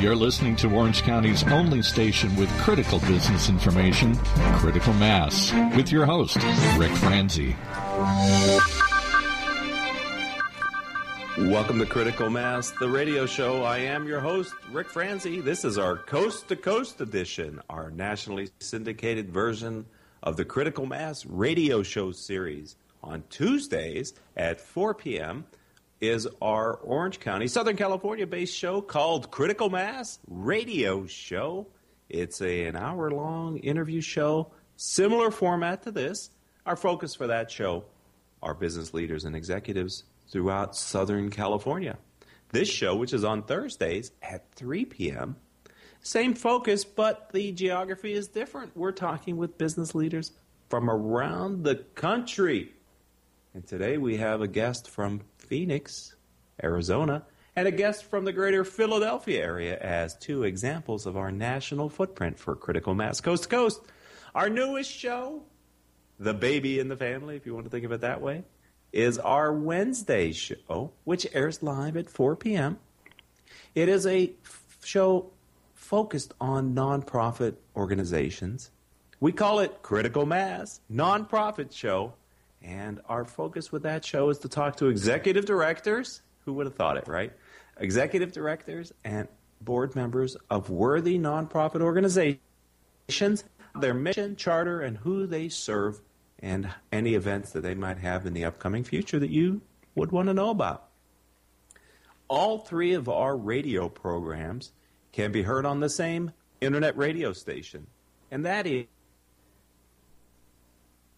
You're listening to Orange County's only station with critical business information, Critical Mass, with your host, Rick Franzi. Welcome to Critical Mass, the radio show. I am your host, Rick Franzi. This is our coast to coast edition, our nationally syndicated version of the Critical Mass radio show series. On Tuesdays at 4 p.m., is our Orange County, Southern California based show called Critical Mass Radio Show. It's a, an hour long interview show, similar format to this. Our focus for that show are business leaders and executives throughout Southern California. This show, which is on Thursdays at 3 p.m., same focus, but the geography is different. We're talking with business leaders from around the country. And today we have a guest from Phoenix, Arizona, and a guest from the greater Philadelphia area as two examples of our national footprint for critical mass coast to coast. Our newest show, The Baby in the Family, if you want to think of it that way, is our Wednesday show, which airs live at 4 p.m. It is a f- show focused on nonprofit organizations. We call it Critical Mass Nonprofit Show and our focus with that show is to talk to executive directors. Who would have thought it, right? Executive directors and board members of worthy nonprofit organizations, their mission, charter, and who they serve, and any events that they might have in the upcoming future that you would want to know about. All three of our radio programs can be heard on the same internet radio station, and that is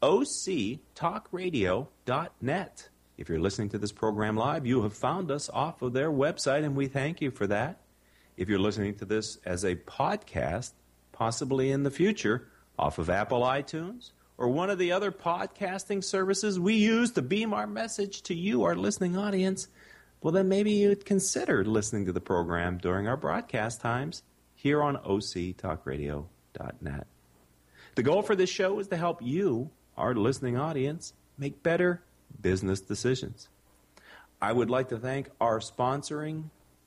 octalkradio.net. If you're listening to this program live, you have found us off of their website, and we thank you for that. If you're listening to this as a podcast, possibly in the future, off of Apple iTunes or one of the other podcasting services we use to beam our message to you, our listening audience, well, then maybe you'd consider listening to the program during our broadcast times here on octalkradio.net. The goal for this show is to help you our listening audience make better business decisions. I would like to thank our sponsoring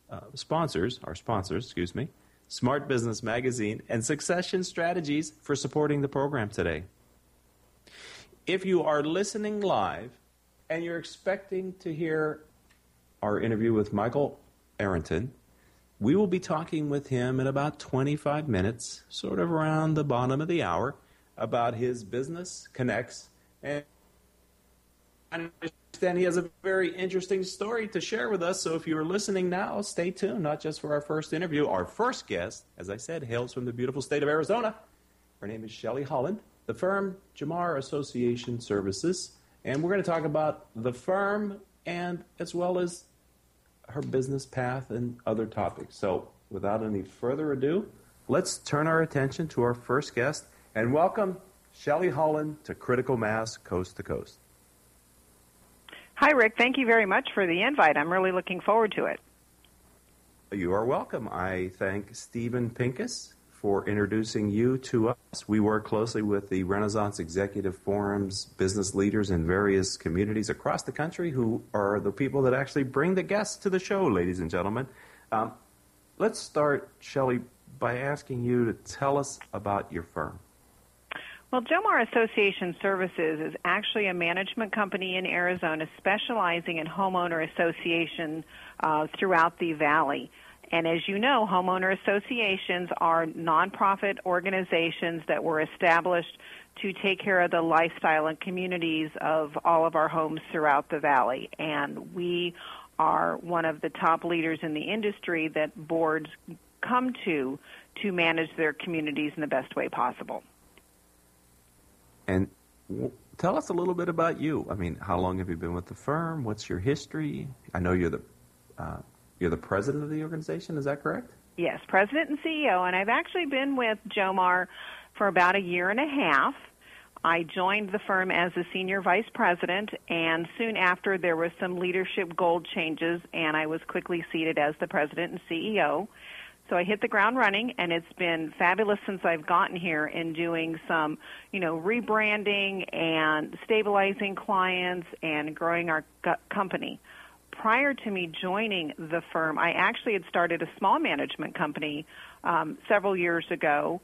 uh, sponsors, our sponsors, excuse me, Smart Business Magazine and Succession Strategies for supporting the program today. If you are listening live and you're expecting to hear our interview with Michael Araten, we will be talking with him in about 25 minutes, sort of around the bottom of the hour about his business K'NEX. And I understand he has a very interesting story to share with us. So if you are listening now, stay tuned, not just for our first interview. Our first guest, as I said, hails from the beautiful state of Arizona. Her name is Shelly Holland, the firm Jomar Association Services. And we're going to talk about the firm and as well as her business path and other topics. So without any further ado, let's turn our attention to our first guest and welcome Shelly Holland to Critical Mass Coast to Coast. Hi, Rick. Thank you very much for the invite. I'm really looking forward to it. You are welcome. I thank Stephen Pincus for introducing you to us. We work closely with the Renaissance Executive Forum's business leaders in various communities across the country who are the people that actually bring the guests to the show, ladies and gentlemen. Um, let's start, Shelly, by asking you to tell us about your firm. Well, Jomar Association Services is actually a management company in Arizona specializing in homeowner association uh, throughout the valley. And as you know, homeowner associations are nonprofit organizations that were established to take care of the lifestyle and communities of all of our homes throughout the valley. And we are one of the top leaders in the industry that boards come to to manage their communities in the best way possible. And tell us a little bit about you. I mean, how long have you been with the firm? What's your history? I know you're the uh, you're the president of the organization. Is that correct? Yes, president and CEO. And I've actually been with Jomar for about a year and a half. I joined the firm as a senior vice president, and soon after there was some leadership goal changes, and I was quickly seated as the president and CEO. So I hit the ground running, and it's been fabulous since I've gotten here in doing some, you know, rebranding and stabilizing clients and growing our company. prior to me joining the firm, I actually had started a small management company um, several years ago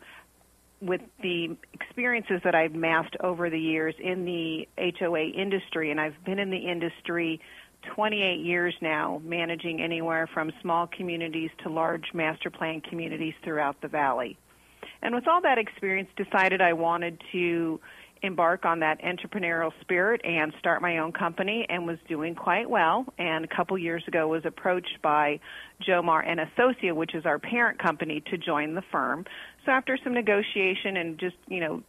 with the experiences that I've amassed over the years in the HOA industry, and I've been in the industry 28 years now, managing anywhere from small communities to large master plan communities throughout the valley. And with all that experience, decided I wanted to embark on that entrepreneurial spirit and start my own company and was doing quite well and a couple years ago was approached by Jomar and Associa which is our parent company to join the firm so after some negotiation and just you know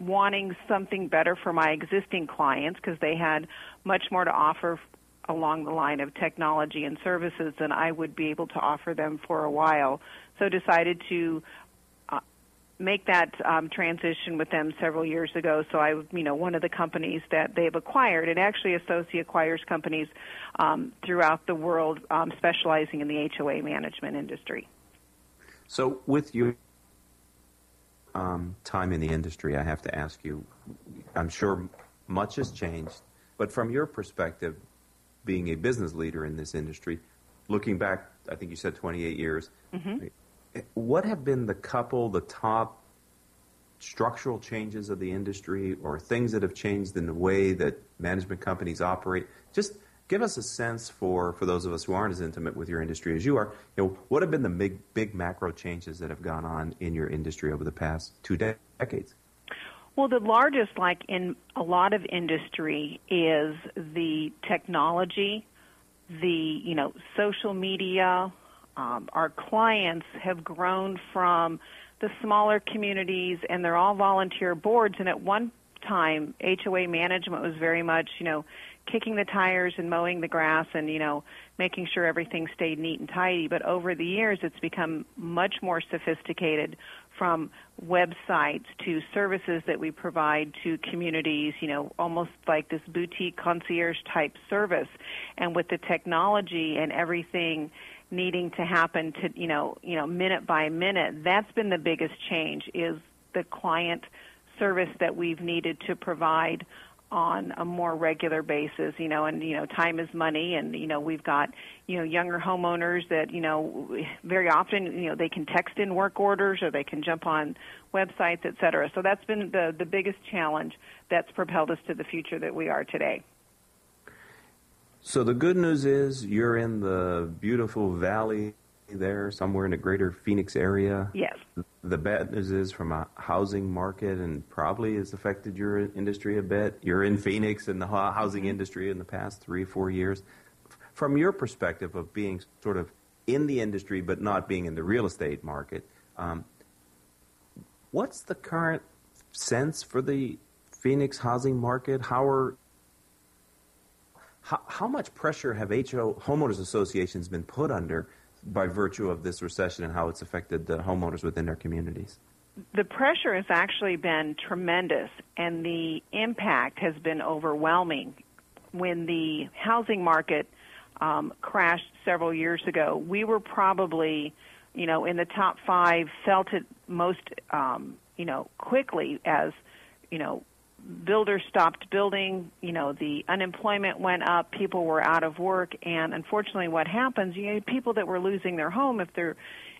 wanting something better for my existing clients because they had much more to offer along the line of technology and services than I would be able to offer them for a while so decided to make that um, transition with them several years ago. So I, you know, one of the companies that they've acquired, and actually Associa acquires companies um, throughout the world um, specializing in the HOA management industry. So with your um, time in the industry, I have to ask you, I'm sure much has changed, but from your perspective, being a business leader in this industry, looking back, I think you said 28 years, mm-hmm what have been the couple, the top structural changes of the industry or things that have changed in the way that management companies operate? Just give us a sense for, for those of us who aren't as intimate with your industry as you are. You know, what have been the big, big macro changes that have gone on in your industry over the past two de- decades? Well, the largest, like in a lot of industry, is the technology, the you know social media, um, our clients have grown from the smaller communities, and they're all volunteer boards. And at one time, HOA management was very much, you know, kicking the tires and mowing the grass and, you know, making sure everything stayed neat and tidy. But over the years, it's become much more sophisticated from websites to services that we provide to communities, you know, almost like this boutique concierge type service. And with the technology and everything needing to happen to you know you know minute by minute that's been the biggest change is the client service that we've needed to provide on a more regular basis you know and you know time is money and you know we've got you know younger homeowners that you know very often you know they can text in work orders or they can jump on websites et cetera. So that's been the the biggest challenge that's propelled us to the future that we are today. So the good news is you're in the beautiful valley there, somewhere in the greater Phoenix area. Yes. The bad news is from a housing market and probably has affected your industry a bit. You're in Phoenix in the housing mm-hmm. industry in the past three, four years. From your perspective of being sort of in the industry but not being in the real estate market, um, what's the current sense for the Phoenix housing market? How are how, how much pressure have HO homeowners associations been put under by virtue of this recession and how it's affected the homeowners within their communities? The pressure has actually been tremendous, and the impact has been overwhelming. When the housing market um, crashed several years ago, we were probably, you know, in the top five, felt it most, um, you know, quickly as, you know, builders stopped building, you know, the unemployment went up, people were out of work, and unfortunately what happens, you know, people that were losing their home if they're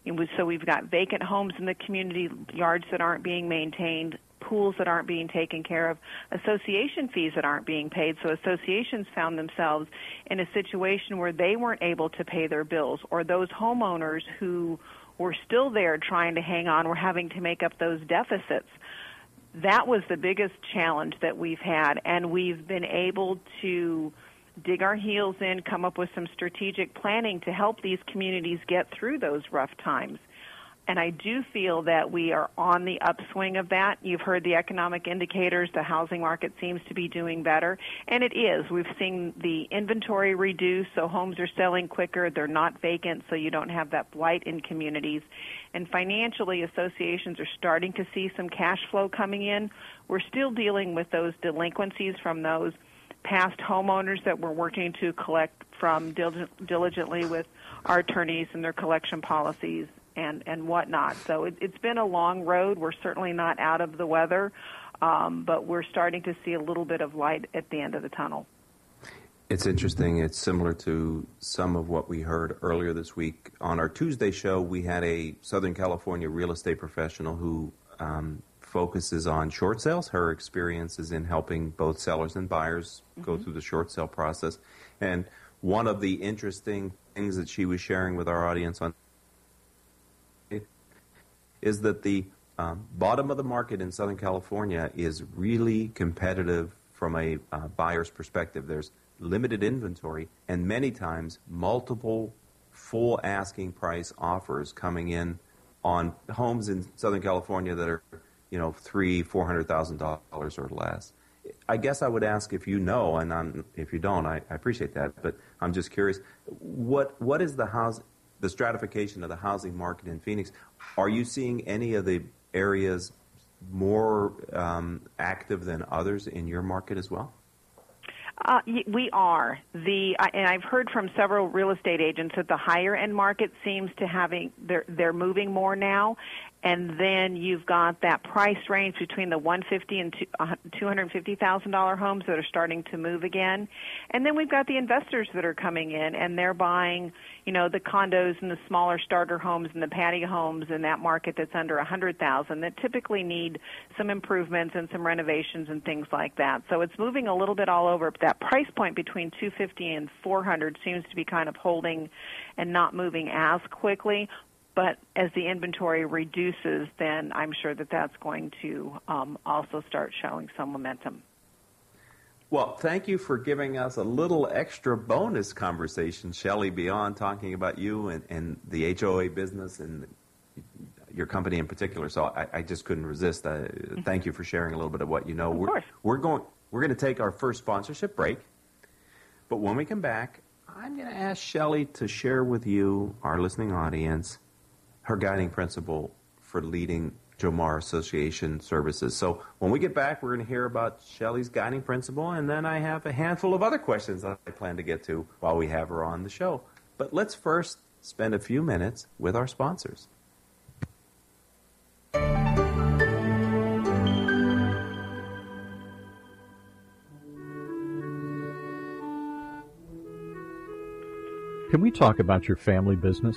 was so we've got vacant homes in the community, yards that aren't being maintained, pools that aren't being taken care of, association fees that aren't being paid. So associations found themselves in a situation where they weren't able to pay their bills or those homeowners who were still there trying to hang on were having to make up those deficits that was the biggest challenge that we've had, and we've been able to dig our heels in, come up with some strategic planning to help these communities get through those rough times. And I do feel that we are on the upswing of that. You've heard the economic indicators. The housing market seems to be doing better. And it is. We've seen the inventory reduce, so homes are selling quicker. They're not vacant, so you don't have that blight in communities. And financially, associations are starting to see some cash flow coming in. We're still dealing with those delinquencies from those past homeowners that we're working to collect from diligently with our attorneys and their collection policies and and whatnot. So it, it's been a long road. We're certainly not out of the weather, um, but we're starting to see a little bit of light at the end of the tunnel. It's interesting. It's similar to some of what we heard earlier this week. On our Tuesday show, we had a Southern California real estate professional who um, focuses on short sales. Her experience is in helping both sellers and buyers mm-hmm. go through the short sale process. And one of the interesting things that she was sharing with our audience on is that the um, bottom of the market in Southern California is really competitive from a uh, buyer's perspective. There's limited inventory and many times multiple full asking price offers coming in on homes in Southern California that are, you know, three, four hundred thousand dollars or less. I guess I would ask if you know, and I'm, if you don't, I, I, appreciate that. But I'm just curious, what what is the house, the stratification of the housing market in Phoenix? Are you seeing any of the areas more um, active than others in your market as well? Uh, we are the, and I've heard from several real estate agents that the higher end market seems to having they're they're moving more now, and then you've got that price range between the 150 and 250 thousand dollar homes that are starting to move again, and then we've got the investors that are coming in and they're buying, you know, the condos and the smaller starter homes and the patio homes in that market that's under a hundred thousand that typically need some improvements and some renovations and things like that. So it's moving a little bit all over. But that price point between 250 and 400 seems to be kind of holding and not moving as quickly. But as the inventory reduces, then I'm sure that that's going to um, also start showing some momentum. Well, thank you for giving us a little extra bonus conversation, Shelley, beyond talking about you and, and the HOA business and your company in particular. So I, I just couldn't resist. Uh, thank you for sharing a little bit of what you know. Of we're, course. We're going. We're going to take our first sponsorship break, but when we come back, I'm going to ask Shelley to share with you, our listening audience, her guiding principle for leading Jomar Association services. So when we get back, we're going to hear about Shelley's guiding principle, and then I have a handful of other questions that I plan to get to while we have her on the show. But let's first spend a few minutes with our sponsors. Can we talk about your family business?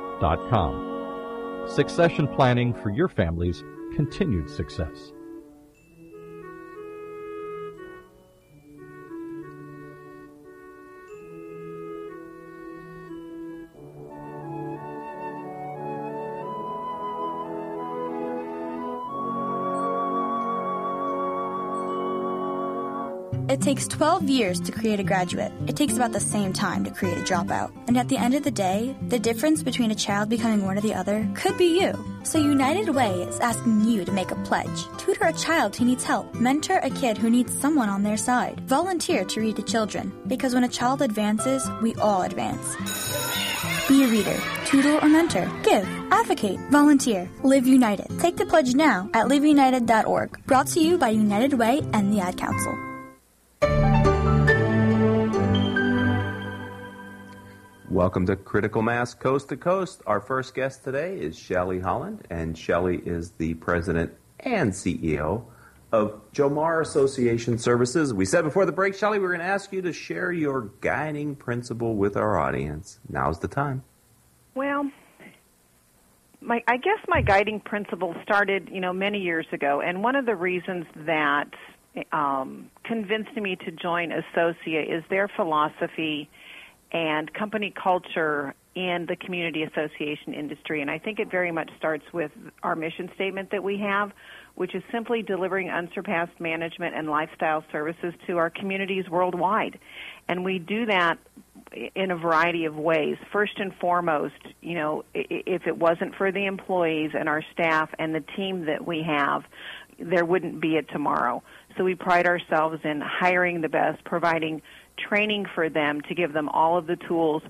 planning for your family's continued success. It takes 12 years to create a graduate. It takes about the same time to create a dropout. And at the end of the day, the difference between a child becoming one or the other could be you. So United Way is asking you to make a pledge. Tutor a child who needs help. Mentor a kid who needs someone on their side. Volunteer to read to children. Because when a child advances, we all advance. Be a reader, tutor, or mentor. Give, advocate, volunteer, live united. Take the pledge now at liveunited.org. Brought to you by United Way and the Ad Council. Welcome to Critical Mass Coast to Coast. Our first guest today is Shelley Holland, and Shelley is the president and CEO of Jomar Association Services. We said before the break, Shelley, we're going to ask you to share your guiding principle with our audience. Now's the time. Well, my, I guess my guiding principle started, you know, many years ago, and one of the reasons that um, convinced me to join Associa is their philosophy and company culture in the community association industry. And I think it very much starts with our mission statement that we have, which is simply delivering unsurpassed management and lifestyle services to our communities worldwide. And we do that in a variety of ways. First and foremost, you know, if it wasn't for the employees and our staff and the team that we have, there wouldn't be a tomorrow. So we pride ourselves in hiring the best, providing training for them to give them all of the tools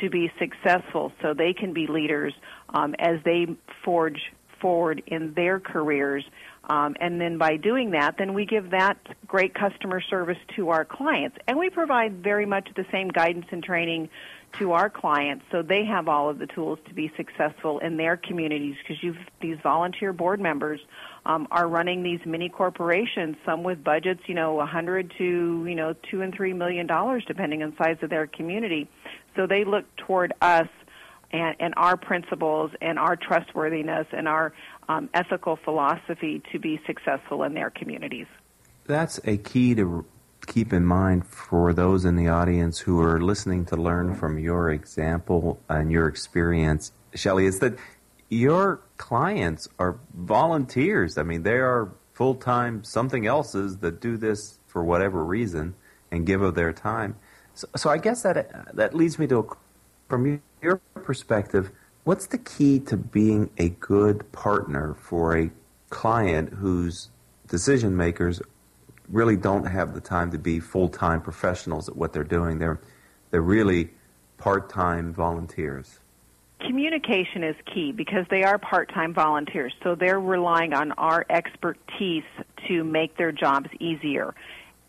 to be successful so they can be leaders um, as they forge forward in their careers. Um, and then by doing that, then we give that great customer service to our clients. And we provide very much the same guidance and training to our clients so they have all of the tools to be successful in their communities because you've these volunteer board members um, are running these mini corporations, some with budgets, you know, 100 to, you know, 2 and 3 million dollars depending on size of their community. So they look toward us and, and our principles and our trustworthiness and our um, ethical philosophy to be successful in their communities. That's a key to keep in mind for those in the audience who are listening to learn from your example and your experience, Shelley, is that your clients are volunteers. I mean, they are full time something else's that do this for whatever reason and give of their time. So, so I guess that that leads me to, from your perspective, what's the key to being a good partner for a client whose decision makers really don't have the time to be full time professionals at what they're doing. They're they're really part time volunteers. Communication is key because they are part time volunteers, so they're relying on our expertise to make their jobs easier.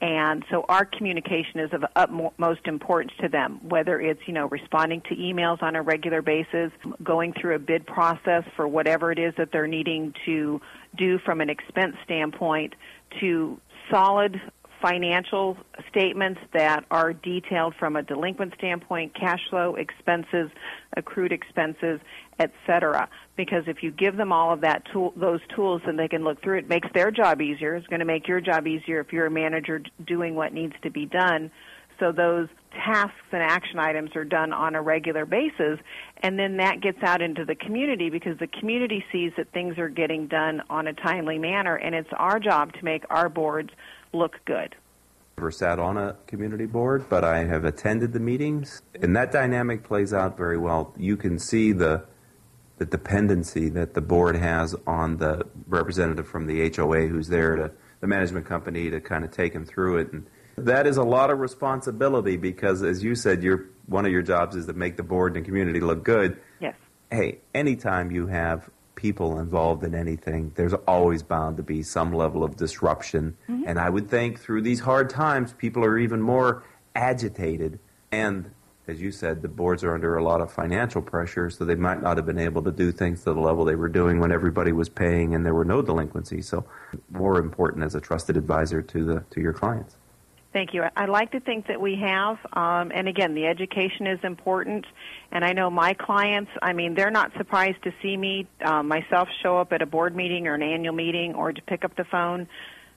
And so our communication is of utmost importance to them, whether it's, you know, responding to emails on a regular basis, going through a bid process for whatever it is that they're needing to do from an expense standpoint to solid financial statements that are detailed from a delinquent standpoint, cash flow, expenses, accrued expenses, etc. Because if you give them all of that tool, those tools, and they can look through it, makes their job easier. It's going to make your job easier if you're a manager doing what needs to be done. So those tasks and action items are done on a regular basis, and then that gets out into the community because the community sees that things are getting done on a timely manner, and it's our job to make our boards look good. Never sat on a community board, but I have attended the meetings, and that dynamic plays out very well. You can see the the dependency that the board has on the representative from the HOA who's there to the management company to kind of take them through it and that is a lot of responsibility because, as you said, your one of your jobs is to make the board and community look good. Yes. Hey, anytime you have people involved in anything, there's always bound to be some level of disruption. Mm-hmm. And I would think through these hard times, people are even more agitated. And as you said, the boards are under a lot of financial pressure, so they might not have been able to do things to the level they were doing when everybody was paying and there were no delinquencies. So, more important as a trusted advisor to the to your clients. Thank you. I like to think that we have, um, and again, the education is important. And I know my clients. I mean, they're not surprised to see me um, myself show up at a board meeting or an annual meeting, or to pick up the phone,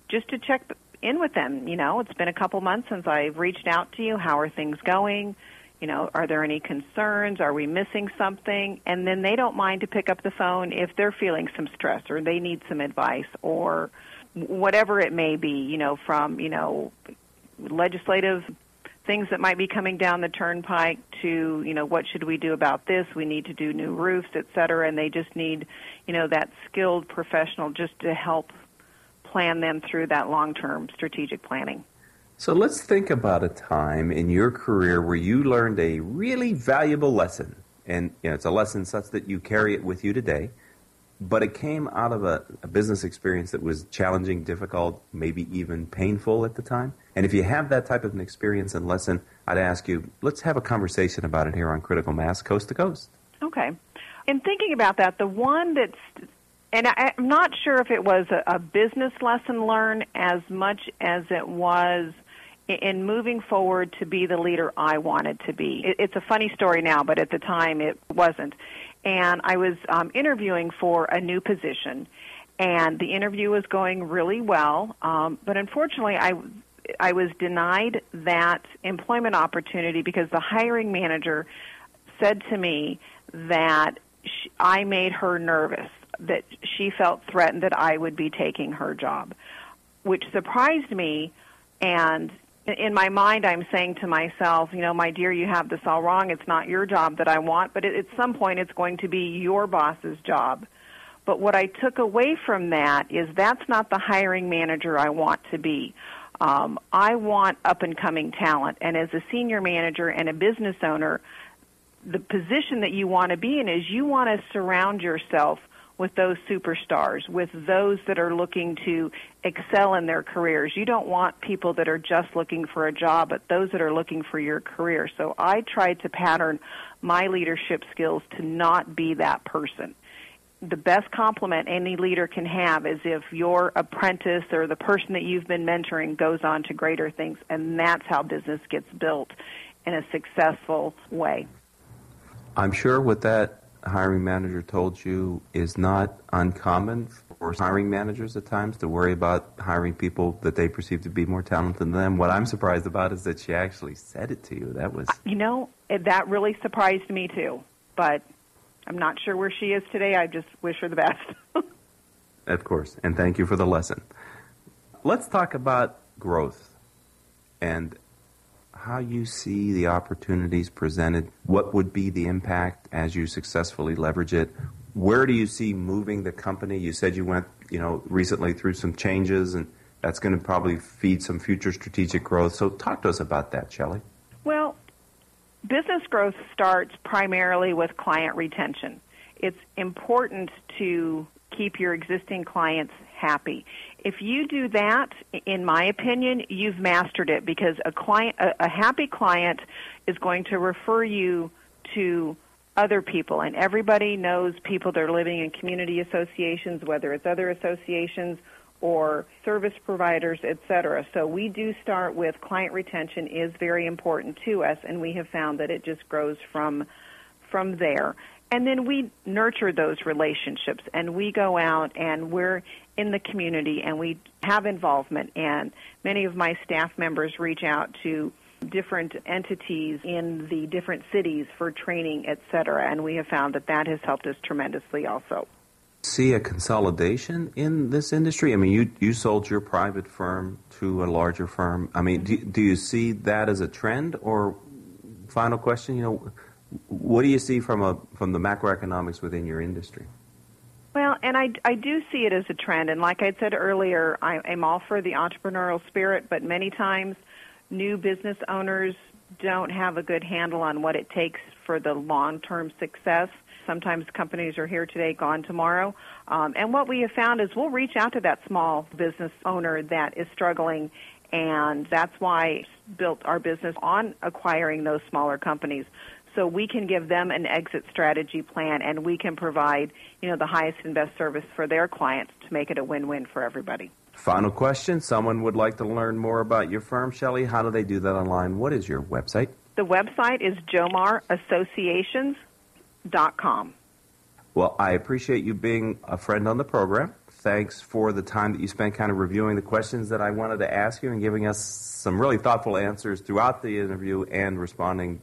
just to check in with them. You know, it's been a couple months since I've reached out to you. How are things going? You know, are there any concerns? Are we missing something? And then they don't mind to pick up the phone if they're feeling some stress or they need some advice or whatever it may be, you know, from, you know, legislative things that might be coming down the turnpike to you know what should we do about this? We need to do new roofs et cetera. And they just need you know that skilled professional just to help plan them through that long term strategic planning. So let's think about a time in your career where you learned a really valuable lesson. And you know, it's a lesson such that you carry it with you today but it came out of a, a, business experience that was challenging, difficult, maybe even painful at the time. And if you have that type of an experience and lesson, I'd ask you, let's have a conversation about it here on Critical Mass Coast to Coast. Okay. In thinking about that, the one that's, and I, am not sure if it was a, a business lesson learned as much as it was in moving forward to be the leader I wanted to be. It's a funny story now, but at the time it wasn't and I was um, interviewing for a new position. and the interview was going really well. Um, but unfortunately, I I was denied that employment opportunity because the hiring manager said to me that she, I made her nervous, that she felt threatened that I would be taking her job, which surprised me. And in my mind, I'm saying to myself, you know, my dear, you have this all wrong. It's not your job that I want, but at some point, it's going to be your boss's job. But what I took away from that is that's not the hiring manager I want to be. Um, I want up and coming talent, and as a senior manager and a business owner, the position that you want to be in is you want to surround yourself with those superstars, with those that are looking to excel in their careers. You don't want people that are just looking for a job, but those that are looking for your career. So I tried to pattern my leadership skills to not be that person the best compliment any leader can have is if your apprentice or the person that you've been mentoring goes on to greater things, and that's how business gets built in a successful way. I'm sure what that hiring manager told you is not uncommon for hiring managers at times to worry about hiring people that they perceive to be more talented than them. What I'm surprised about is that she actually said it to you. That was, you know, that really surprised me too. But I'm not sure where she is today. I just wish her the best. of course, and thank you for the lesson. Let's talk about growth and how you see the opportunities presented. What would be the impact as you successfully leverage it? Where do you see moving the company? You said you went, you know, recently through some changes, and that's going to probably feed some future strategic growth. So, talk to us about that, Shelley. Well, business growth starts primarily with client retention. It's important to keep your existing clients happy. If you do that, in my opinion, you've mastered it because a client, a, a happy client is going to refer you to other people and everybody knows people that are living in community associations, whether it's other associations or service providers, et cetera. So we do start with client retention is very important to us, and we have found that it just grows from from there. And then we nurture those relationships, and we go out and we're in the community, and we have involvement. And many of my staff members reach out to different entities in the different cities for training, et cetera. And we have found that that has helped us tremendously also see a consolidation in this industry? I mean, you you sold your private firm to a larger firm. I mean, do, do you see that as a trend? Or final question, you know, what do you see from a from the macroeconomics within your industry? Well, and I, I do see it as a trend. And like I said earlier, I, I'm all for the entrepreneurial spirit, but many times new business owners don't have a good handle on what it takes for the long term success. Sometimes companies are here today, gone tomorrow. Um, and what we have found is we'll reach out to that small business owner that is struggling, and that's why built our business on acquiring those smaller companies. So we can give them an exit strategy plan, and we can provide, you know, the highest and best service for their clients to make it a win-win for everybody. Final question. Someone would like to learn more about your firm, Shelley. How do they do that online? What is your website? The website is Jomar Associations com. Well, I appreciate you being a friend on the program. Thanks for the time that you spent kind of reviewing the questions that I wanted to ask you and giving us some really thoughtful answers throughout the interview and responding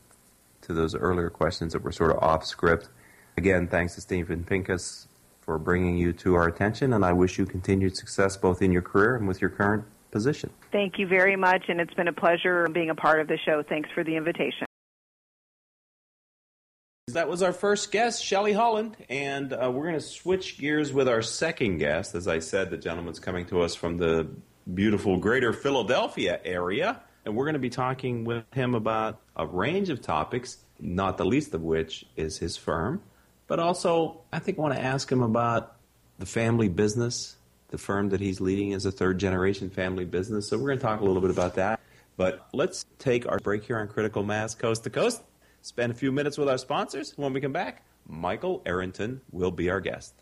to those earlier questions that were sort of off script. Again, thanks to Stephen Pincus for bringing you to our attention, and I wish you continued success both in your career and with your current position. Thank you very much, and it's been a pleasure being a part of the show. Thanks for the invitation. That was our first guest, Shelley Holland, and uh, we're going to switch gears with our second guest. As I said, the gentleman's coming to us from the beautiful greater Philadelphia area, and we're going to be talking with him about a range of topics, not the least of which is his firm. But also, I think I want to ask him about the family business. The firm that he's leading is a third generation family business, so we're going to talk a little bit about that. But let's take our break here on Critical Mass Coast to Coast spend a few minutes with our sponsors. When we come back, Michael Araten will be our guest.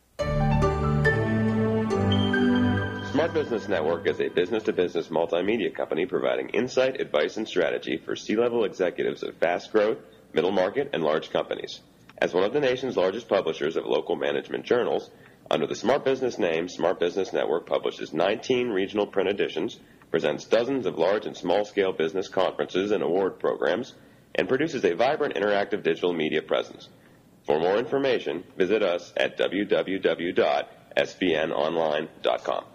Smart Business Network is a business to business multimedia company providing insight, advice, and strategy for C level executives of fast growth, middle market, and large companies. As one of the nation's largest publishers of local management journals, Under the Smart Business name, Smart Business Network publishes 19 regional print editions, presents dozens of large and small scale business conferences and award programs, and produces a vibrant interactive digital media presence. For more information, visit us at www.sbnonline.com.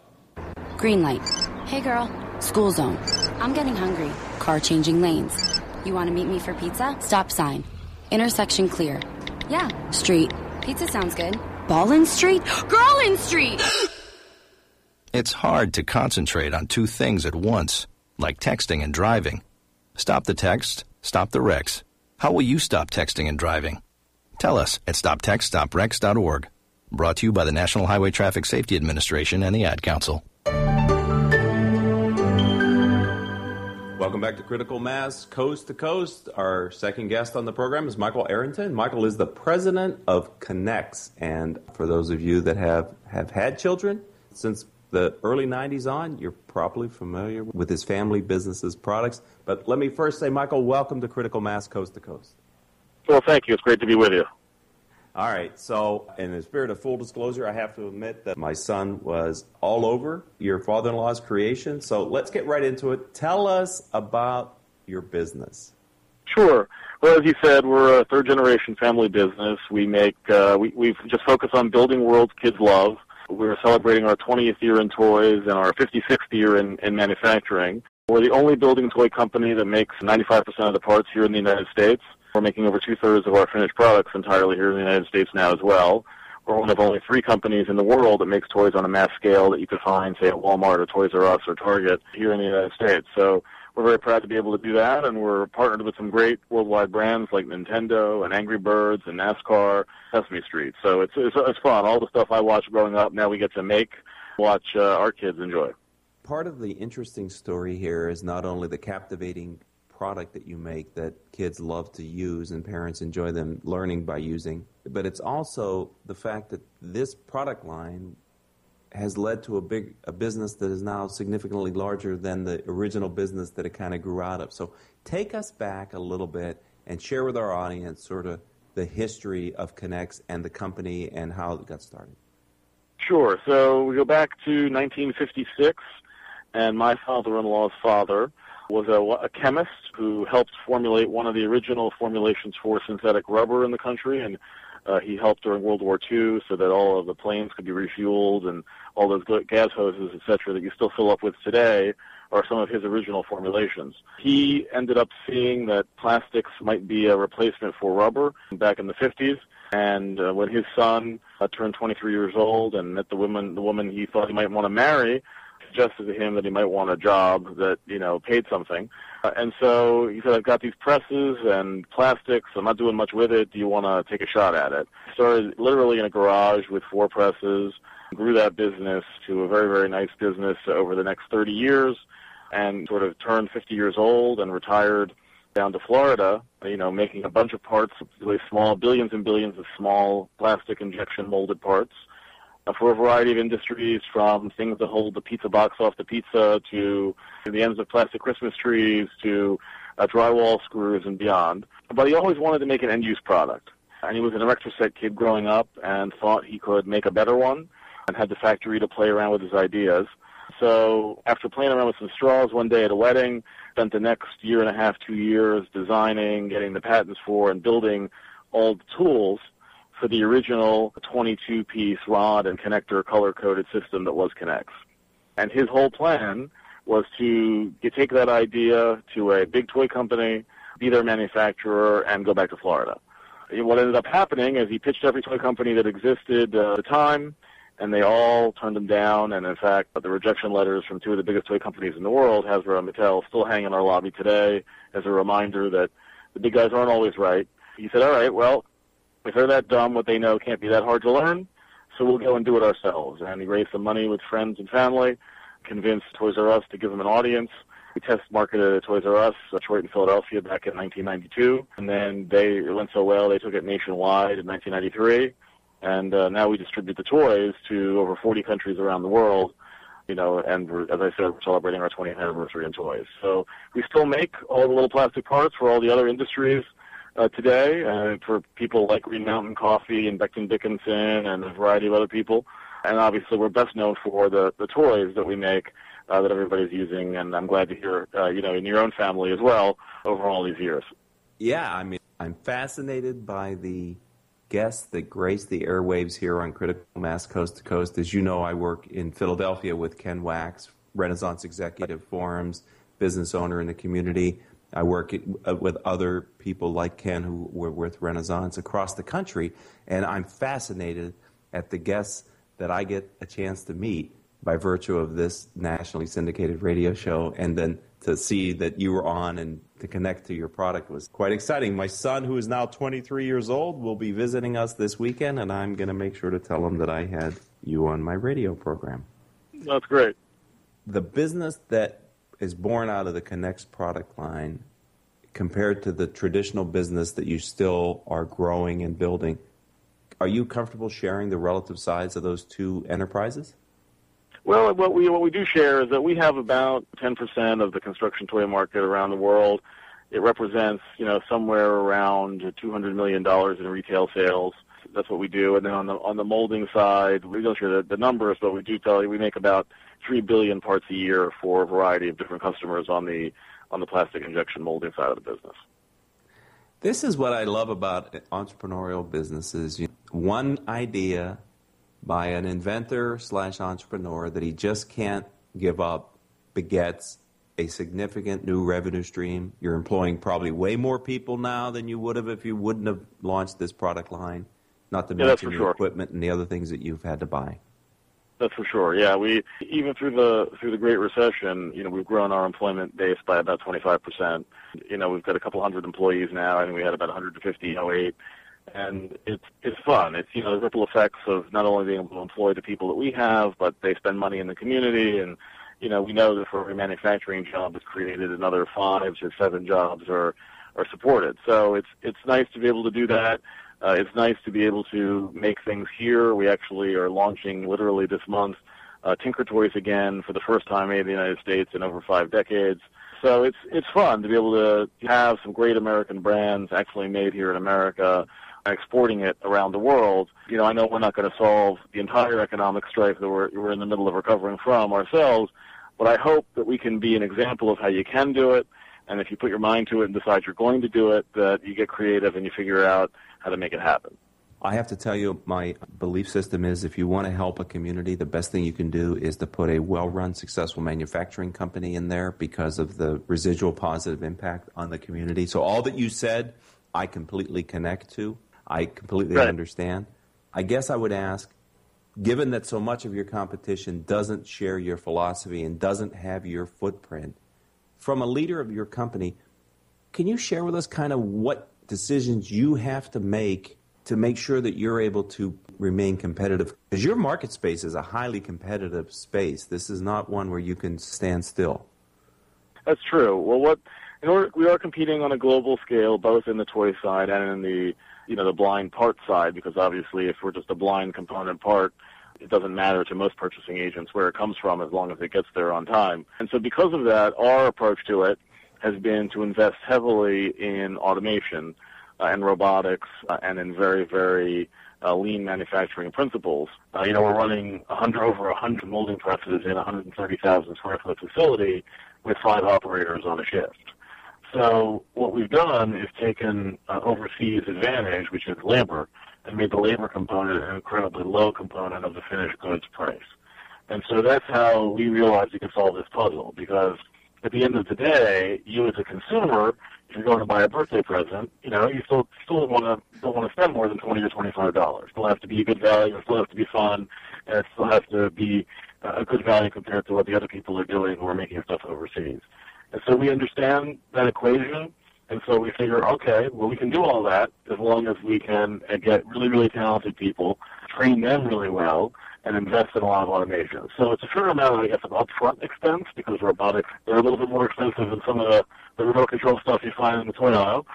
Green light. Hey girl. School zone. I'm getting hungry. Car changing lanes. You want to meet me for pizza? Stop sign. Intersection clear. Yeah. Street. Pizza sounds good. Ballin Street? Girlin Street! It's hard to concentrate on two things at once, like texting and driving. Stop the text, stop the wrecks. How will you stop texting and driving? Tell us at stoptextstopwrecks.org. Brought to you by the National Highway Traffic Safety Administration and the Ad Council. Welcome back to Critical Mass Coast to Coast. Our second guest on the program is Michael Araten. Michael is the president of K'NEX. And for those of you that have, have had children since the early 90s on, you're probably familiar with his family businesses products. But let me first say, Michael, welcome to Critical Mass Coast to Coast. Well, thank you. It's great to be with you. All right. So, in the spirit of full disclosure, I have to admit that my son was all over your father in law's creation. So, let's get right into it. Tell us about your business. Sure. Well, as you said, we're a third generation family business. We make, uh, we, we've just focused on building worlds kids love. We're celebrating our 20th year in toys and our 56th year in, in manufacturing. We're the only building toy company that makes 95% of the parts here in the United States. We're making over two-thirds of our finished products entirely here in the United States now as well. We're one of only three companies in the world that makes toys on a mass scale that you could find, say, at Walmart or Toys R Us or Target here in the United States. So we're very proud to be able to do that, and we're partnered with some great worldwide brands like Nintendo and Angry Birds and NASCAR, Sesame Street. So it's it's, it's fun. All the stuff I watched growing up, now we get to make, watch uh, our kids enjoy. Part of the interesting story here is not only the captivating product that you make that kids love to use and parents enjoy them learning by using. But it's also the fact that this product line has led to a big a business that is now significantly larger than the original business that it kind of grew out of. So take us back a little bit and share with our audience sort of the history of K'NEX and the company and how it got started. Sure. So we go back to 1956, and my father-in-law's father was a, a chemist who helped formulate one of the original formulations for synthetic rubber in the country, and uh, he helped during World War II so that all of the planes could be refueled and all those gas hoses, etc., that you still fill up with today are some of his original formulations. He ended up seeing that plastics might be a replacement for rubber back in the 50s. And uh, when his son uh, turned 23 years old and met the woman, the woman he thought he might want to marry, suggested to him that he might want a job that you know paid something. Uh, and so he said, "I've got these presses and plastics. I'm not doing much with it. Do you want to take a shot at it?" Started literally in a garage with four presses. Grew that business to a very very nice business over the next 30 years, and sort of turned 50 years old and retired down to Florida, you know, making a bunch of parts, really small, billions and billions of small plastic injection molded parts for a variety of industries, from things that hold the pizza box off the pizza to the ends of plastic Christmas trees to uh, drywall screws and beyond. But he always wanted to make an end-use product. And he was an Erector Set kid growing up and thought he could make a better one and had the factory to play around with his ideas. So after playing around with some straws one day at a wedding, spent the next year and a half, two years designing, getting the patents for, and building all the tools for the original 22-piece rod and connector color-coded system that was K'NEX. And his whole plan was to take that idea to a big toy company, be their manufacturer, and go back to Florida. What ended up happening is he pitched every toy company that existed uh, at the time, and they all turned him down. And in fact, the rejection letters from two of the biggest toy companies in the world, Hasbro and Mattel, still hang in our lobby today as a reminder that the big guys aren't always right. He said, all right, well, if they're that dumb, what they know can't be that hard to learn, so we'll go and do it ourselves. And he raised some money with friends and family, convinced Toys R Us to give him an audience. We test marketed at Toys R Us, Detroit and Philadelphia back in 1992, and then they it went so well they took it nationwide in 1993, and uh, now we distribute the toys to over 40 countries around the world. You know, and as I said, we're celebrating our 20th anniversary in toys. So we still make all the little plastic parts for all the other industries uh, today, uh, for people like Green Mountain Coffee and Becton Dickinson and a variety of other people. And obviously, we're best known for the the toys that we make uh, that everybody's using. And I'm glad to hear, uh, you know, in your own family as well over all these years. Yeah, I mean, I'm fascinated by the guests that grace the airwaves here on Critical Mass Coast to Coast. As you know, I work in Philadelphia with Ken Wax, Renaissance Executive Forums, business owner in the community. I work uh, with other people like Ken who were with Renaissance across the country, and I'm fascinated at the guests that I get a chance to meet by virtue of this nationally syndicated radio show, and then to see that you were on and to connect to your product was quite exciting. My son, who is now 23 years old, will be visiting us this weekend, and I'm going to make sure to tell him that I had you on my radio program. That's great. The business that is born out of the K'NEX product line compared to the traditional business that you still are growing and building, are you comfortable sharing the relative size of those two enterprises? Well, what we what we do share is that we have about 10% of the construction toy market around the world. It represents, you know, somewhere around 200 million dollars in retail sales. That's what we do. And then on the on the molding side, we don't share the, the numbers, but we do tell you we make about three billion parts a year for a variety of different customers on the on the plastic injection molding side of the business. This is what I love about entrepreneurial businesses. One idea by an inventor slash entrepreneur that he just can't give up begets a significant new revenue stream. You're employing probably way more people now than you would have if you wouldn't have launched this product line, not to yeah, mention the sure. equipment and the other things that you've had to buy. That's for sure. Yeah, we even through the through the Great Recession, you know, we've grown our employment base by about 25 percent. You know, we've got a couple hundred employees now. I think we had about 150 in 08 and it's it's fun. It's you know the ripple effects of not only being able to employ the people that we have, but they spend money in the community, and you know we know that for every manufacturing job is created, another five or seven jobs are are supported. So it's it's nice to be able to do that. Uh, it's nice to be able to make things here. We actually are launching literally this month uh, Tinkertoys again for the first time in the United States in over five decades. So it's it's fun to be able to have some great American brands actually made here in America exporting it around the world. You know, I know we're not going to solve the entire economic strife that we're, we're in the middle of recovering from ourselves, but I hope that we can be an example of how you can do it. And if you put your mind to it and decide you're going to do it, that you get creative and you figure out how to make it happen. I have to tell you, my belief system is if you want to help a community, the best thing you can do is to put a well run, successful manufacturing company in there because of the residual positive impact on the community. So, all that you said, I completely connect to. I completely right. understand. I guess I would ask, given that so much of your competition doesn't share your philosophy and doesn't have your footprint, from a leader of your company, can you share with us kind of what decisions you have to make to make sure that you're able to remain competitive? Because your market space is a highly competitive space. This is not one where you can stand still. That's true. Well, what order, we are competing on a global scale, both in the toy side and in the you know the blind part side, because obviously if we're just a blind component part, it doesn't matter to most purchasing agents where it comes from as long as it gets there on time. And so because of that, our approach to it has been to invest heavily in automation uh, and robotics uh, and in very, very uh, lean manufacturing principles. Uh, you know, we're running 100 over 100 molding presses in a 130,000 square foot facility with five operators on a shift. So what we've done is taken uh, overseas advantage, which is labor, and made the labor component an incredibly low component of the finished goods price. And so that's how we realized we could solve this puzzle because at the end of the day, you as a consumer, if you're going to buy a birthday present, you know, you still still want to don't want to spend more than twenty or twenty five dollars. Still have to be a good value, it still have to be fun, and it still has to be a good value compared to what the other people are doing who are making stuff overseas. And so we understand that equation, and so we figure, okay, well, we can do all that as long as we can uh, get really, really talented people, train them really well, and invest in a lot of automation. So it's a fair amount, of I guess, of upfront expense because robotics they're a little bit more expensive than some of the, the remote control stuff you find in the toy aisle.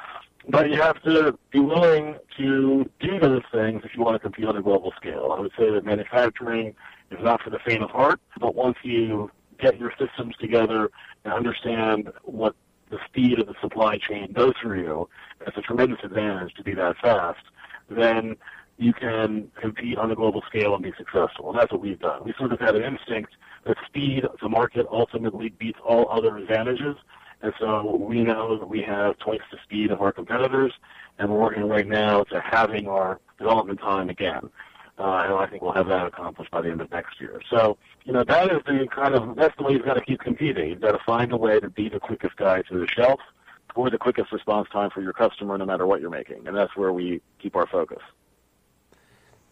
But you have to be willing to do those things if you want to compete on a global scale. I would say that manufacturing is not for the faint of heart, but once you get your systems together and understand what the speed of the supply chain goes through, you, it's a tremendous advantage to be that fast, then you can compete on a global scale and be successful. And that's what we've done. We sort of had an instinct that speed to market ultimately beats all other advantages. And so we know that we have twice the speed of our competitors, and we're working right now to having our development time again. Uh, and I think we'll have that accomplished by the end of next year. So, you know, that is the kind of, that's the way you've got to keep competing. You've got to find a way to be the quickest guy to the shelf or the quickest response time for your customer no matter what you're making. And that's where we keep our focus.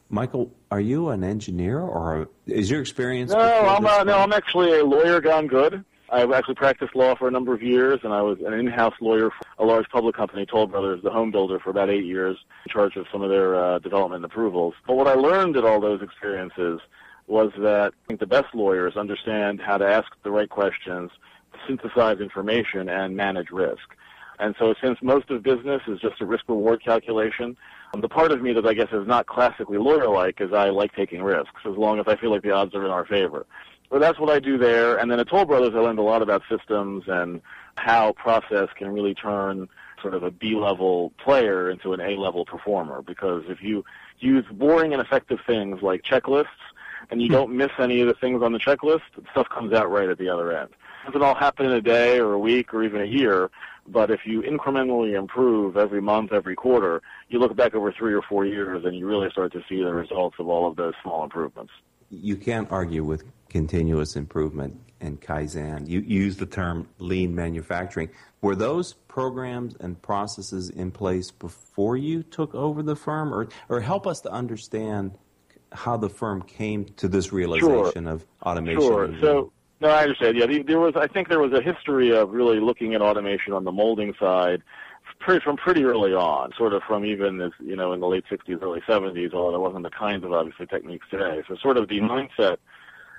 Michael, are you an engineer or is your experience? No, I'm a, no, I'm actually a lawyer gone good. I've actually practiced law for a number of years, and I was an in-house lawyer for a large public company, Toll Brothers, the home builder, for about eight years, in charge of some of their uh, development approvals. But what I learned at all those experiences was that I think the best lawyers understand how to ask the right questions, synthesize information, and manage risk. And so since most of business is just a risk-reward calculation, um, the part of me that I guess is not classically lawyer-like is I like taking risks, as long as I feel like the odds are in our favor. So that's what I do there. And then at Toll Brothers, I learned a lot about systems and how process can really turn sort of a B-level player into an A-level performer. Because if you use boring and effective things like checklists, and you hmm. don't miss any of the things on the checklist, stuff comes out right at the other end. It doesn't all happen in a day or a week or even a year, but if you incrementally improve every month, every quarter, you look back over three or four years and you really start to see the results of all of those small improvements. You can't argue with continuous improvement and Kaizen. You use the term lean manufacturing. Were those programs and processes in place before you took over the firm, or, or help us to understand how the firm came to this realization sure. of automation? Sure. So, no, I understand. Yeah, there was. I think there was a history of really looking at automation on the molding side pretty, from pretty early on, sort of from even this, you know, in the late 60s, early 70s, although there wasn't the kinds of obviously techniques today. So sort of the mindset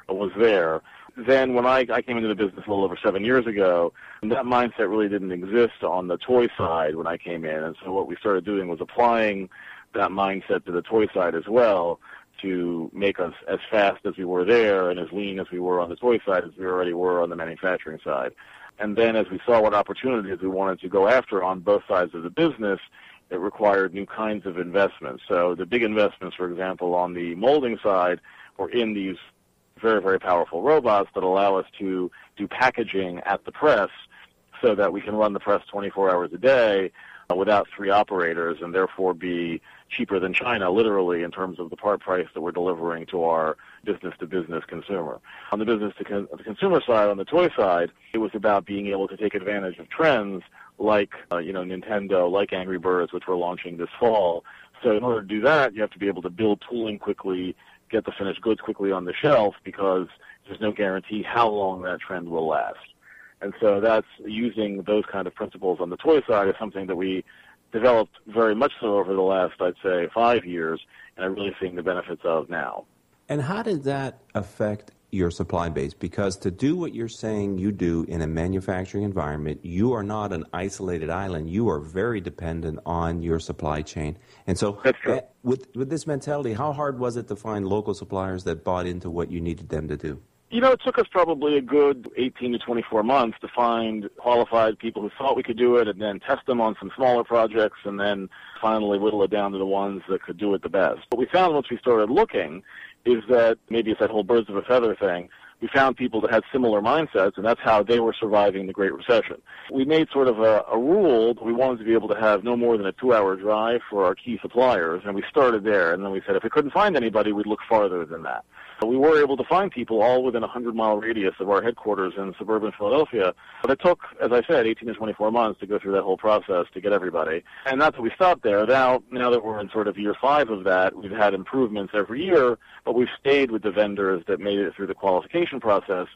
was there. Then when I, I came into the business a little over seven years ago, that mindset really didn't exist on the toy side when I came in. And so what we started doing was applying that mindset to the toy side as well to make us as fast as we were there and as lean as we were on the toy side as we already were on the manufacturing side. And then as we saw what opportunities we wanted to go after on both sides of the business, it required new kinds of investments. So the big investments, for example, on the molding side were in these very, very powerful robots that allow us to do packaging at the press so that we can run the press 24 hours a day uh, without three operators and therefore be cheaper than China, literally, in terms of the part price that we're delivering to our business-to-business consumer. On the business-to-consumer the consumer side, on the toy side, it was about being able to take advantage of trends like, uh, you know, Nintendo, like Angry Birds, which we're launching this fall. So in order to do that, you have to be able to build tooling quickly, get the finished goods quickly on the shelf because there's no guarantee how long that trend will last. And so that's using those kind of principles on the toy side is something that we developed very much so over the last, I'd say, five years, and I'm really seeing the benefits of now. And how did that affect your supply base? Because to do what you're saying you do in a manufacturing environment, you are not an isolated island. You are very dependent on your supply chain. And so, uh, with, with this mentality, how hard was it to find local suppliers that bought into what you needed them to do? You know, it took us probably a good 18 to 24 months to find qualified people who thought we could do it and then test them on some smaller projects and then finally whittle it down to the ones that could do it the best. But we found once we started looking is that maybe it's that whole birds of a feather thing. We found people that had similar mindsets, and that's how they were surviving the Great Recession. We made sort of a, a rule that we wanted to be able to have no more than a two-hour drive for our key suppliers, and we started there. And then we said if we couldn't find anybody, we'd look farther than that. So we were able to find people all within a 100 mile radius of our headquarters in suburban Philadelphia. But it took, as I said, 18 to 24 months to go through that whole process to get everybody. And not that we stopped there. Now, now that we're in sort of year five of that, we've had improvements every year, but we've stayed with the vendors that made it through the qualification process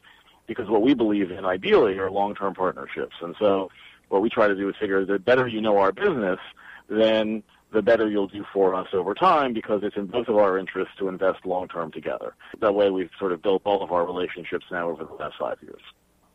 because what we believe in ideally are long-term partnerships. And so what we try to do is figure the better you know our business, then the better you'll do for us over time because it's in both of our interests to invest long term together. That way, we've sort of built all of our relationships now over the last five years.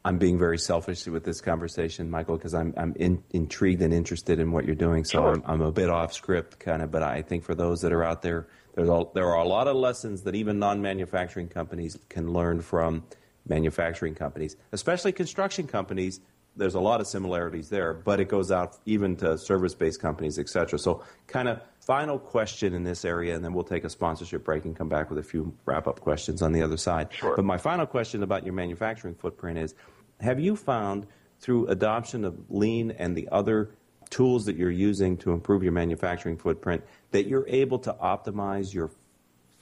I'm being very selfish with this conversation, Michael, because I'm I'm in, intrigued and interested in what you're doing. So sure. I'm, I'm a bit off script, kind of. But I think for those that are out there, there's a, there are a lot of lessons that even non-manufacturing companies can learn from manufacturing companies, especially construction companies there's a lot of similarities there, but it goes out even to service-based companies, et cetera. So, kind of final question in this area, and then we'll take a sponsorship break and come back with a few wrap-up questions on the other side. Sure. But my final question about your manufacturing footprint is: Have you found through adoption of lean and the other tools that you're using to improve your manufacturing footprint that you're able to optimize your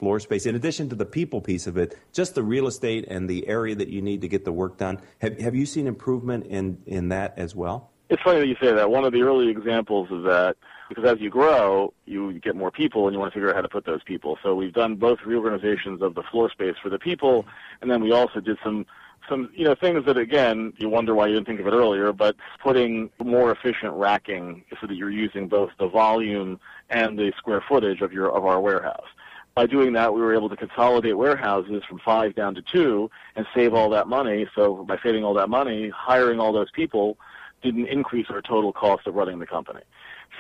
floor space. In addition to the people piece of it just the real estate and the area that you need to get the work done. Have, have you seen improvement in, in that as well? It's funny that you say that. One of the early examples of that because as you grow you get more people and you want to figure out how to put those people. So we've done both reorganizations of the floor space for the people and then we also did some some you know things that again you wonder why you didn't think of it earlier, but putting more efficient racking so that you're using both the volume and the square footage of your of our warehouse. By doing that, we were able to consolidate warehouses from five down to two and save all that money. So by saving all that money, hiring all those people didn't increase our total cost of running the company.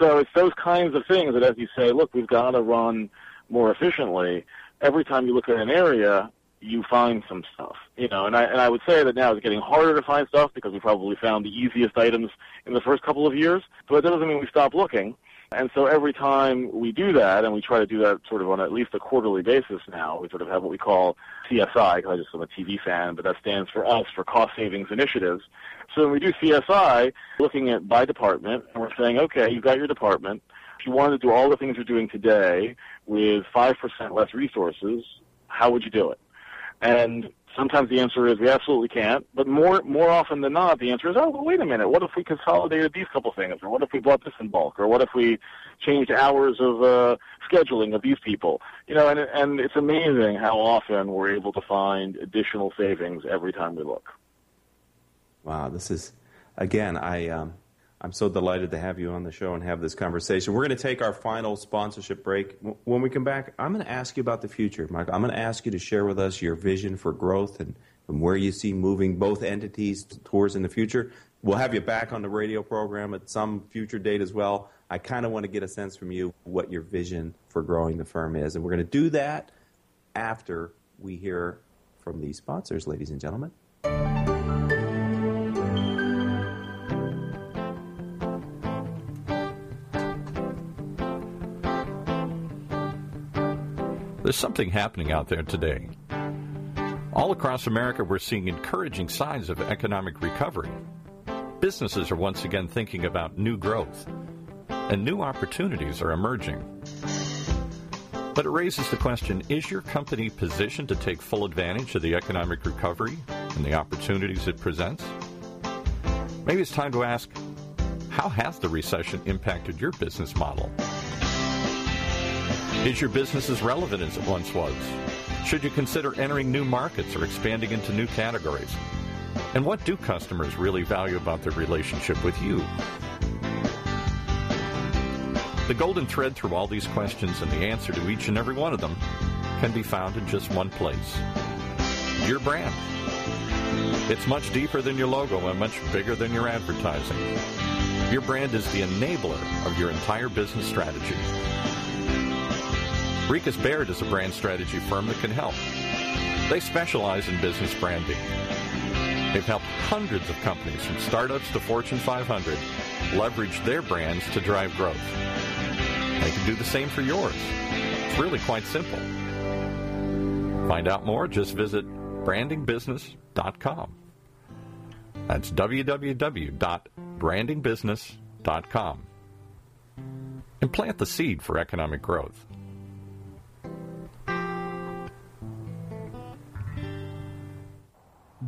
So it's those kinds of things that, as you say, look, we've got to run more efficiently. Every time you look at an area, you find some stuff, you know. And I and I would say that now it's getting harder to find stuff because we probably found the easiest items in the first couple of years. But that doesn't mean we stop looking. And so every time we do that, and we try to do that sort of on at least a quarterly basis now, we sort of have what we call CSI, because I just am a TV fan, but that stands for us, for cost savings initiatives. So when we do CSI, looking at by department, and we're saying, okay, you've got your department. If you wanted to do all the things you're doing today with 5% less resources, how would you do it? And sometimes the answer is we absolutely can't. But more more often than not, the answer is, oh, well, wait a minute. What if we consolidated these couple things, or what if we bought this in bulk, or what if we changed hours of uh, scheduling of these people? You know, and and it's amazing how often we're able to find additional savings every time we look. Wow, this is again, I um, I'm so delighted to have you on the show and have this conversation. We're going to take our final sponsorship break. When we come back, I'm going to ask you about the future, Mike. I'm going to ask you to share with us your vision for growth and, and where you see moving both entities towards in the future. We'll have you back on the radio program at some future date as well. I kind of want to get a sense from you what your vision for growing the firm is. And we're going to do that after we hear from these sponsors, ladies and gentlemen. There's something happening out there today. All across America, we're seeing encouraging signs of economic recovery. Businesses are once again thinking about new growth, and new opportunities are emerging. But it raises the question is your company positioned to take full advantage of the economic recovery and the opportunities it presents? Maybe it's time to ask how has the recession impacted your business model? Is your business as relevant as it once was? Should you consider entering new markets or expanding into new categories? And what do customers really value about their relationship with you? The golden thread through all these questions and the answer to each and every one of them can be found in just one place your brand. It's much deeper than your logo and much bigger than your advertising. Your brand is the enabler of your entire business strategy. Ricus Baird is a brand strategy firm that can help. They specialize in business branding. They've helped hundreds of companies from startups to Fortune 500 leverage their brands to drive growth. They can do the same for yours. It's really quite simple. Find out more, just visit brandingbusiness.com. That's www.brandingbusiness.com. And plant the seed for economic growth.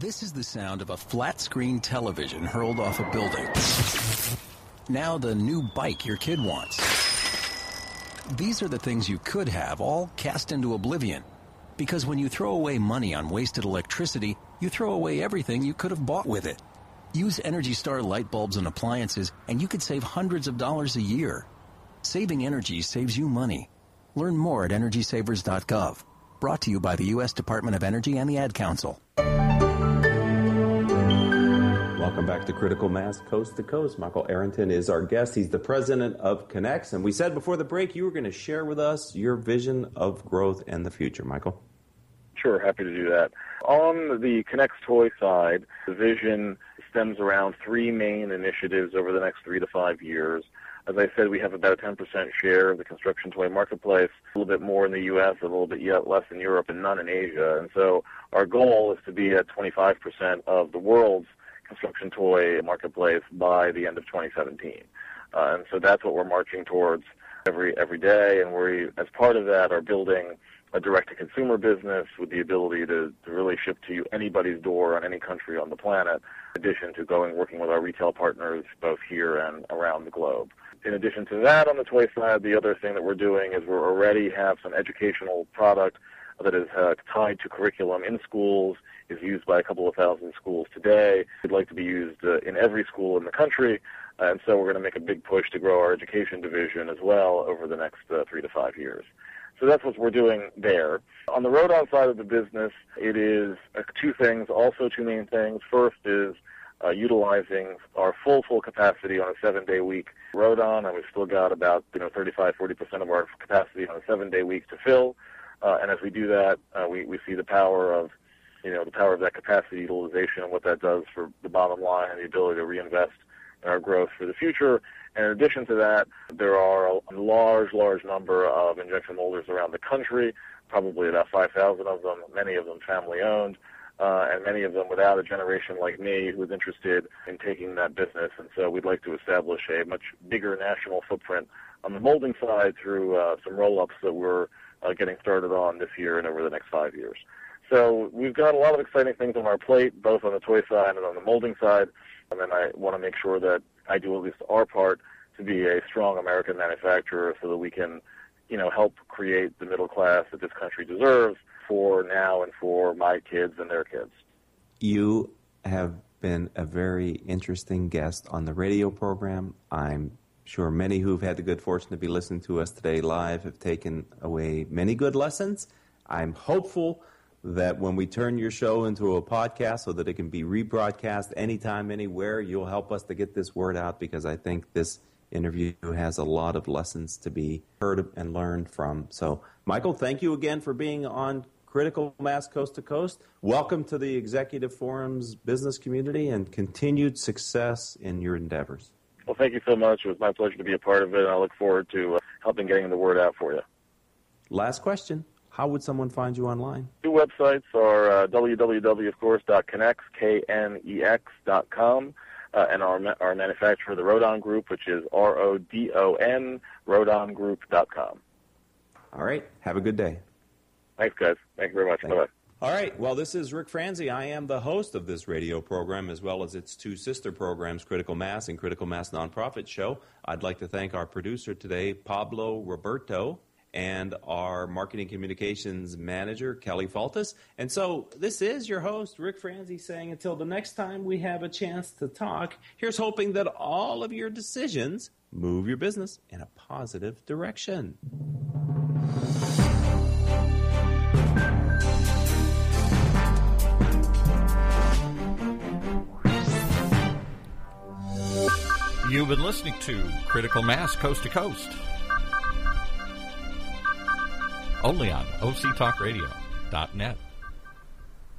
This is the sound of a flat screen television hurled off a building. Now the new bike your kid wants. These are the things you could have all cast into oblivion. Because when you throw away money on wasted electricity, you throw away everything you could have bought with it. Use Energy Star light bulbs and appliances, and you could save hundreds of dollars a year. Saving energy saves you money. Learn more at EnergySavers.gov. Brought to you by the U.S. Department of Energy and the Ad Council. Welcome back to Critical Mass Coast to Coast. Michael Araten is our guest. He's the president of K'NEX. And we said before the break you were going to share with us your vision of growth and the future, Michael. Sure, happy to do that. On the K'NEX toy side, the vision stems around three main initiatives over the next three to five years. As I said, we have about a 10% share of the construction toy marketplace, a little bit more in the U.S., a little bit yet less in Europe, and none in Asia. And so our goal is to be at 25% of the world's construction toy marketplace by the end of 2017. Uh, and so that's what we're marching towards every every day. And we, as part of that, are building a direct-to-consumer business with the ability to, to really ship to anybody's door on any country on the planet. In addition to going working with our retail partners both here and around the globe. In addition to that, on the toy side, the other thing that we're doing is we already have some educational product that is uh, tied to curriculum in schools, is used by a couple of thousand schools today. We'd like to be used uh, in every school in the country, and so we're going to make a big push to grow our education division as well over the next uh, three to five years. So that's what we're doing there. On the Rodon side of the business, it is uh, two things, also two main things. First is uh, utilizing our full, full capacity on a seven-day week Rodon, and we've still got about, you know, 35, 40% of our capacity on a seven-day week to fill. Uh, and as we do that, uh, we, we see the power of, you know, the power of that capacity utilization and what that does for the bottom line and the ability to reinvest in our growth for the future. And in addition to that, there are a large, large number of injection molders around the country, probably about 5,000 of them, many of them family owned, uh, and many of them without a generation like me who is interested in taking that business. And so we'd like to establish a much bigger national footprint on the molding side through uh, some roll-ups that we're uh, getting started on this year and over the next five years. So we've got a lot of exciting things on our plate, both on the toy side and on the molding side. And then I want to make sure that I do at least our part to be a strong American manufacturer so that we can, you know, help create the middle class that this country deserves for now and for my kids and their kids. You have been a very interesting guest on the radio program. I'm sure many who've had the good fortune to be listening to us today live have taken away many good lessons. I'm hopeful that when we turn your show into a podcast so that it can be rebroadcast anytime, anywhere, you'll help us to get this word out because I think this interview has a lot of lessons to be heard and learned from. So, Michael, thank you again for being on Critical Mass Coast to Coast. Welcome to the Executive Forum's business community and continued success in your endeavors. Well, thank you so much. It was my pleasure to be a part of it, and I look forward to uh, helping getting the word out for you. Last question. How would someone find you online? Two websites are uh, www, of course, .knex, K-N-E-X dot com, uh, and our, our manufacturer, the Rodon Group, which is R-O-D-O-N, rodongroup.com. All right. Have a good day. Thanks, guys. Thank you very much. Bye-bye. All right. Well, this is Rick Franzi. I am the host of this radio program as well as its two sister programs, Critical Mass and Critical Mass Nonprofit Show. I'd like to thank our producer today, Pablo Roberto, and our marketing communications manager, Kelly Faltis. And so this is your host, Rick Franzi, saying until the next time we have a chance to talk, here's hoping that all of your decisions move your business in a positive direction. You've been listening to Critical Mass Coast to Coast. Only on OCTalkRadio.net.